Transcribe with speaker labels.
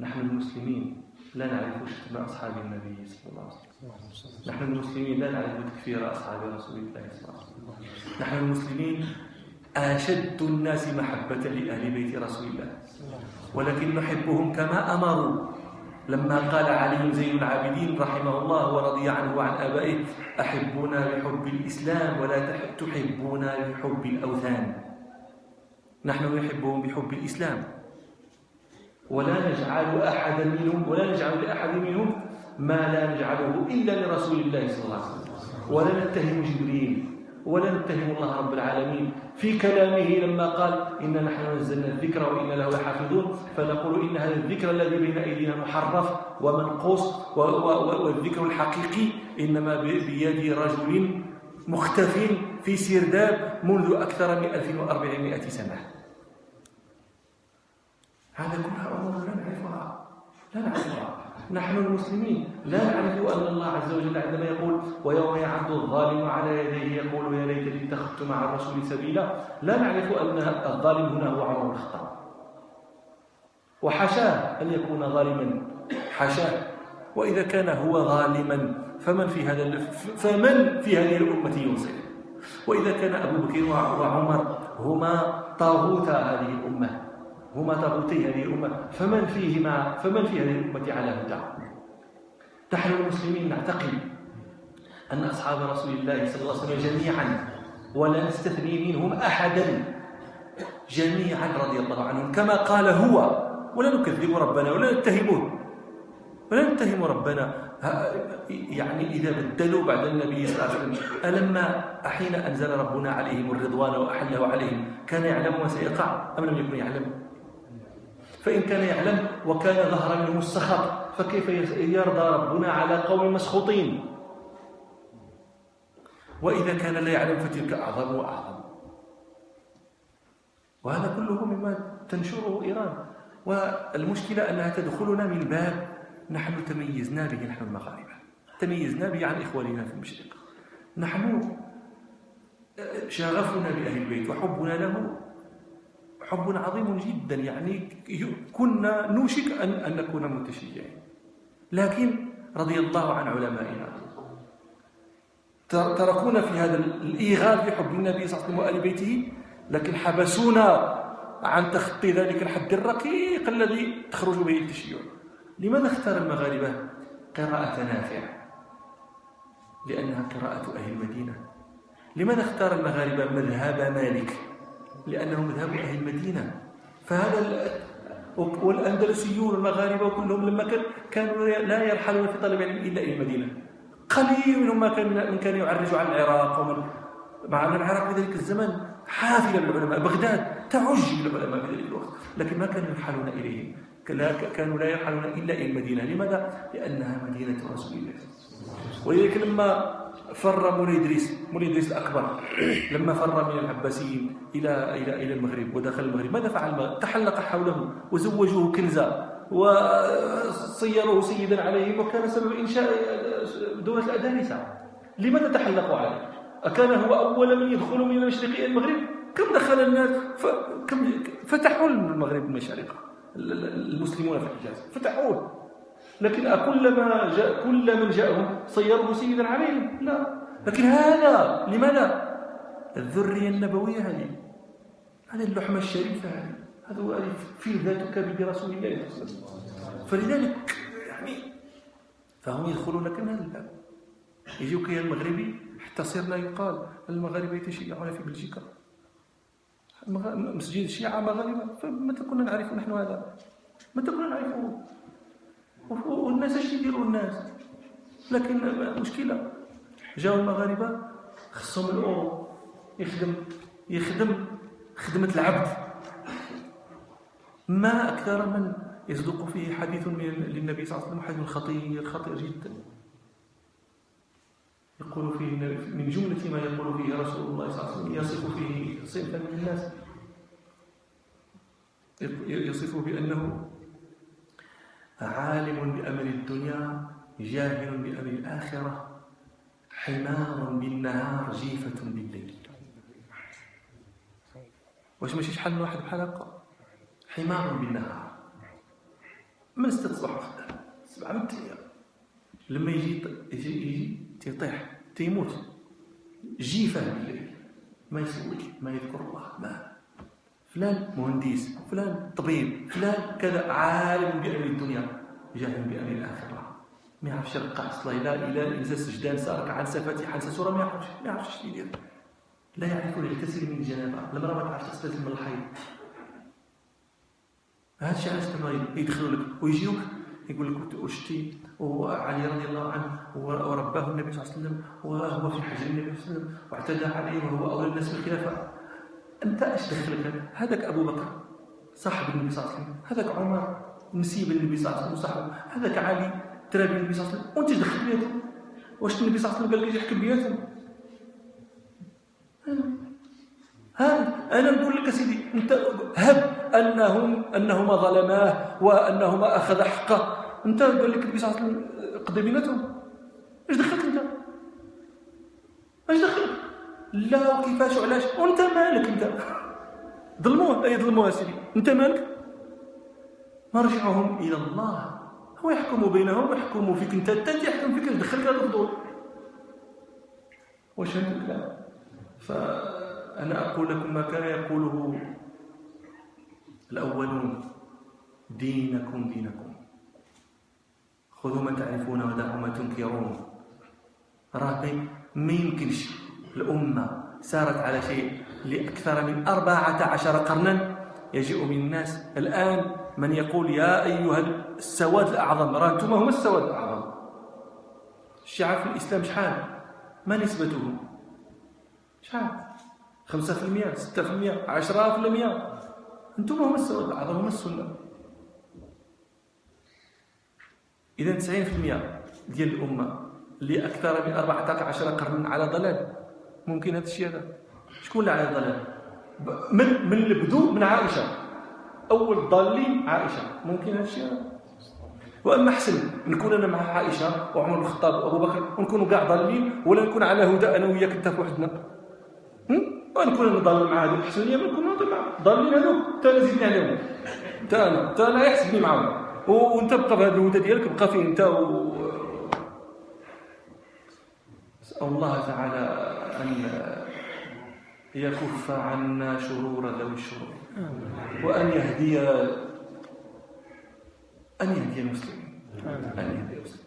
Speaker 1: نحن المسلمين لا نعرف شتم أصحاب النبي صلى الله عليه وسلم. نحن المسلمين لا نعرف تكفير أصحاب رسول الله صلى الله عليه وسلم. نحن المسلمين أشد الناس محبة لأهل بيت رسول الله. ولكن نحبهم كما أمروا. لما قال علي زين العابدين رحمه الله ورضي عنه وعن آبائه أحبونا بحب الإسلام ولا تحبونا بحب الأوثان. نحن نحبهم بحب الإسلام. ولا نجعل أحدا منهم ولا نجعل لأحد منهم ما لا نجعله إلا لرسول الله صلى الله عليه وسلم. ولا نتهم جبريل ولا نتهم الله رب العالمين. في كلامه لما قال إنا نحن نزلنا الذكر وإنا له لحافظون. فنقول إن هذا الذكر الذي بين أيدينا محرف ومنقوص والذكر الحقيقي إنما بيد رجل مختف في سرداب منذ أكثر من 1400 سنة. هذا كلها أمور لا نعرفها. لا نعرفها. نحن المسلمين لا نعرف أن الله عز وجل عندما يقول ويوم يعد الظالم على يديه يقول يا ليتني اتخذت مع الرسول سبيلا لا نعرف أن الظالم هنا هو عمر الخطاب. وحشاه أن يكون ظالما. حشاه. وإذا كان هو ظالما فمن في هذا فمن في هذه الأمة ينصف وإذا كان أبو بكر وعمر هما طاغوت هذه الأمة. هما طاغوتي هذه الأمة فمن فيهما فمن في هذه الأمة على هدى؟ نحن المسلمين نعتقد أن أصحاب رسول الله صلى الله عليه وسلم جميعا ولا نستثني منهم أحدا جميعا رضي الله عنهم. كما قال هو ولا نكذب ربنا ولا نتهمه ولا نتهم ربنا. يعني إذا بدلوا بعد النبي صلى الله عليه وسلم ألما حين أنزل ربنا عليهم الرضوان وأحله عليهم؟ كان يعلم ما سيقع أم لم يكن يعلم؟ فإن كان يعلم وكان ظهر منه السخط فكيف يرضى ربنا على قوم مسخوطين؟ وإذا كان لا يعلم فتلك أعظم وأعظم. وهذا كله مما تنشره إيران. والمشكلة أنها تدخلنا من باب نحن تميزنا به نحن المغاربة. تميزنا به عن إخواننا في المشرق. نحن شغفنا بأهل البيت وحبنا له حب عظيم جدا يعني كنا نوشك أن, أن نكون متشيعين لكن رضي الله عن علمائنا. تركونا في هذا الإيغال في حب النبي صلى الله عليه وسلم وآل بيته لكن حبسونا عن تخطي ذلك الحد الرقيق الذي تخرج به التشيع لماذا اختار المغاربة قراءة نافع لأنها قراءة أهل المدينة. لماذا اختار المغاربة مذهب مالك؟ لأنه مذهب أهل المدينة. فهذا والأندلسيون والمغاربة كلهم لما كانوا لا يرحلون في طلب العلم إلا إلى المدينة. قليل منهم ما كان من كان يعرج على العراق ومن مع أن العراق في ذلك الزمن حافلة بالعلماء بغداد تعج بالعلماء في ذلك الوقت لكن ما كانوا يرحلون إليهم. كانوا لا يرحلون إلا إلى المدينة لماذا؟ لأنها مدينة رسول الله ولذلك لما فر مولى إدريس مولى إدريس الأكبر لما فر من العباسيين إلى إلى إلى المغرب ودخل المغرب ماذا فعل؟ تحلق حوله وزوجوه كنزا وصيروه سيدا عليهم وكان سبب إنشاء دولة الأدانسة لماذا تحلقوا عليه؟ أكان هو أول من يدخل من المشرق إلى المغرب؟ كم دخل الناس كم فتحوا المغرب المشارقة المسلمون في الحجاز. فتحوه لكن أكلما جاء كل من جاءهم صيره سيدا عليهم. لا. لكن هذا لماذا؟ الذرية النبوية هذه. هذه اللحمة الشريفة هذه. هذا في ذاتك برسول الله صلى الله عليه وسلم. فلذلك يعني فهم يدخلون كما هذا الباب. يجيوك يا المغربي. حتى صرنا يقال المغاربة يتشيعون في بلجيكا. مسجد الشيعة مغاربة فمتى كنا نعرف نحن هذا؟ متى كنا نعرفه والناس اش يديروا الناس؟ لكن مشكلة جاو المغاربة خصهم الأورو يخدم يخدم خدمة العبد. ما أكثر من يصدق فيه حديث من للنبي صلى الله عليه وسلم حديث خطير خطير جدا. يقول فيه من جملة ما يقول فيه رسول الله صلى الله عليه وسلم يصف فيه صنفا من الناس. يصف بأنه عالم بأمر الدنيا جاهل بأمر الآخرة حمار بالنهار جيفة بالليل. واش ماشي شحال من واحد بحال هكا؟ حمار بالنهار. من ستة الصباح سبعة من التلية لما يجي يجي يجي تيطيح تيموت. جيفة بالليل ما يسوي ما يذكر الله. ما فلان مهندس فلان طبيب فلان كذا عالم بأمر الدنيا. جاهل بأمر الآخرة. ما يعرفش يرقع أصلا لا إله إلا سجدان سارك عن فاتحة عن سورة ما يعرفش ما يعرفش شنو يدير. لا يعرف يغتسل من الجنابه المراه ما تعرفش تغتسل من الحيض. هذا الشيء علاش يدخلوا لك ويجيوك يقول لك وشتي وعلي رضي الله عنه ورباه النبي صلى الله عليه وسلم وهو في حجر النبي صلى الله عليه وسلم واعتدى عليه وهو اولى الناس بالخلافة. أنت إيش دخلك هذاك أبو بكر صاحب النبي صلى الله عليه وسلم. هذاك عمر نسيب النبي صلى الله عليه وسلم صاحبه هذاك علي ترابي النبي صلى الله عليه وسلم. وأنت دخلت بياتهم واش النبي صلى الله عليه وسلم قال لك يحكم بياتهم؟ ها أنا نقول لك سيدي أنت هب أنهم أنهما ظلماه وأنهما أخذ حقه. انت قال لك النبي صلى الله عليه وسلم قضي بيناتهم إيش دخلت انت؟ إيش دخلت؟ لا وكيفاش وعلاش؟ وانت مالك انت؟ ظلموه اي ظلموه سيدي. انت مالك؟ مرجعهم إلى الله. هو يحكم بينهم ويحكم فيك انت انت يحكم فيك دخلك هذا الفضول؟ واش الكلام فأنا أقول لكم ما كان يقوله الأولون. دينكم دينكم. خذوا ما تعرفون ودعوا ما تنكرون. راه ما يمكنش الأمة سارت على شيء لأكثر من أربعة عشر قرنا. يجيء من الناس الآن من يقول يا أيها السواد الأعظم. راه أنتم هم السواد الأعظم. الشيعة في الإسلام شحال؟ ما نسبتهم؟ شحال؟ خمسة في المئة ستة في المئة عشرة في المئة أنتم هم السواد الأعظم هم السنة. في المئة ديال الأمة اللي أكثر من أربعة عشر قرن على ضلال. ممكن هذا الشيء هذا. شكون اللي على ضلال؟ من من البدو من عائشة. أول ضالين عائشة. ممكن هذا الشيء وأما أحسن نكون أنا مع عائشة وعمر الخطاب وأبو بكر ونكونوا كاع ضالين ولا نكون على هدى أنا وياك أنت وحدنا ونكون أنا ضال مع هذوك أحسن لي نكون ضالين هذوك أنت أنا زيدني عليهم. أنت أنا أنت أنا يحسبني معاهم وأنت بقى بهذا الهدى ديالك بقى فيه أنت و... أسأل الله تعالى أن يكف عنا شرور ذوي الشرور وأن يهدي أن يهدي المسلمين. أن يهدي المسلمين.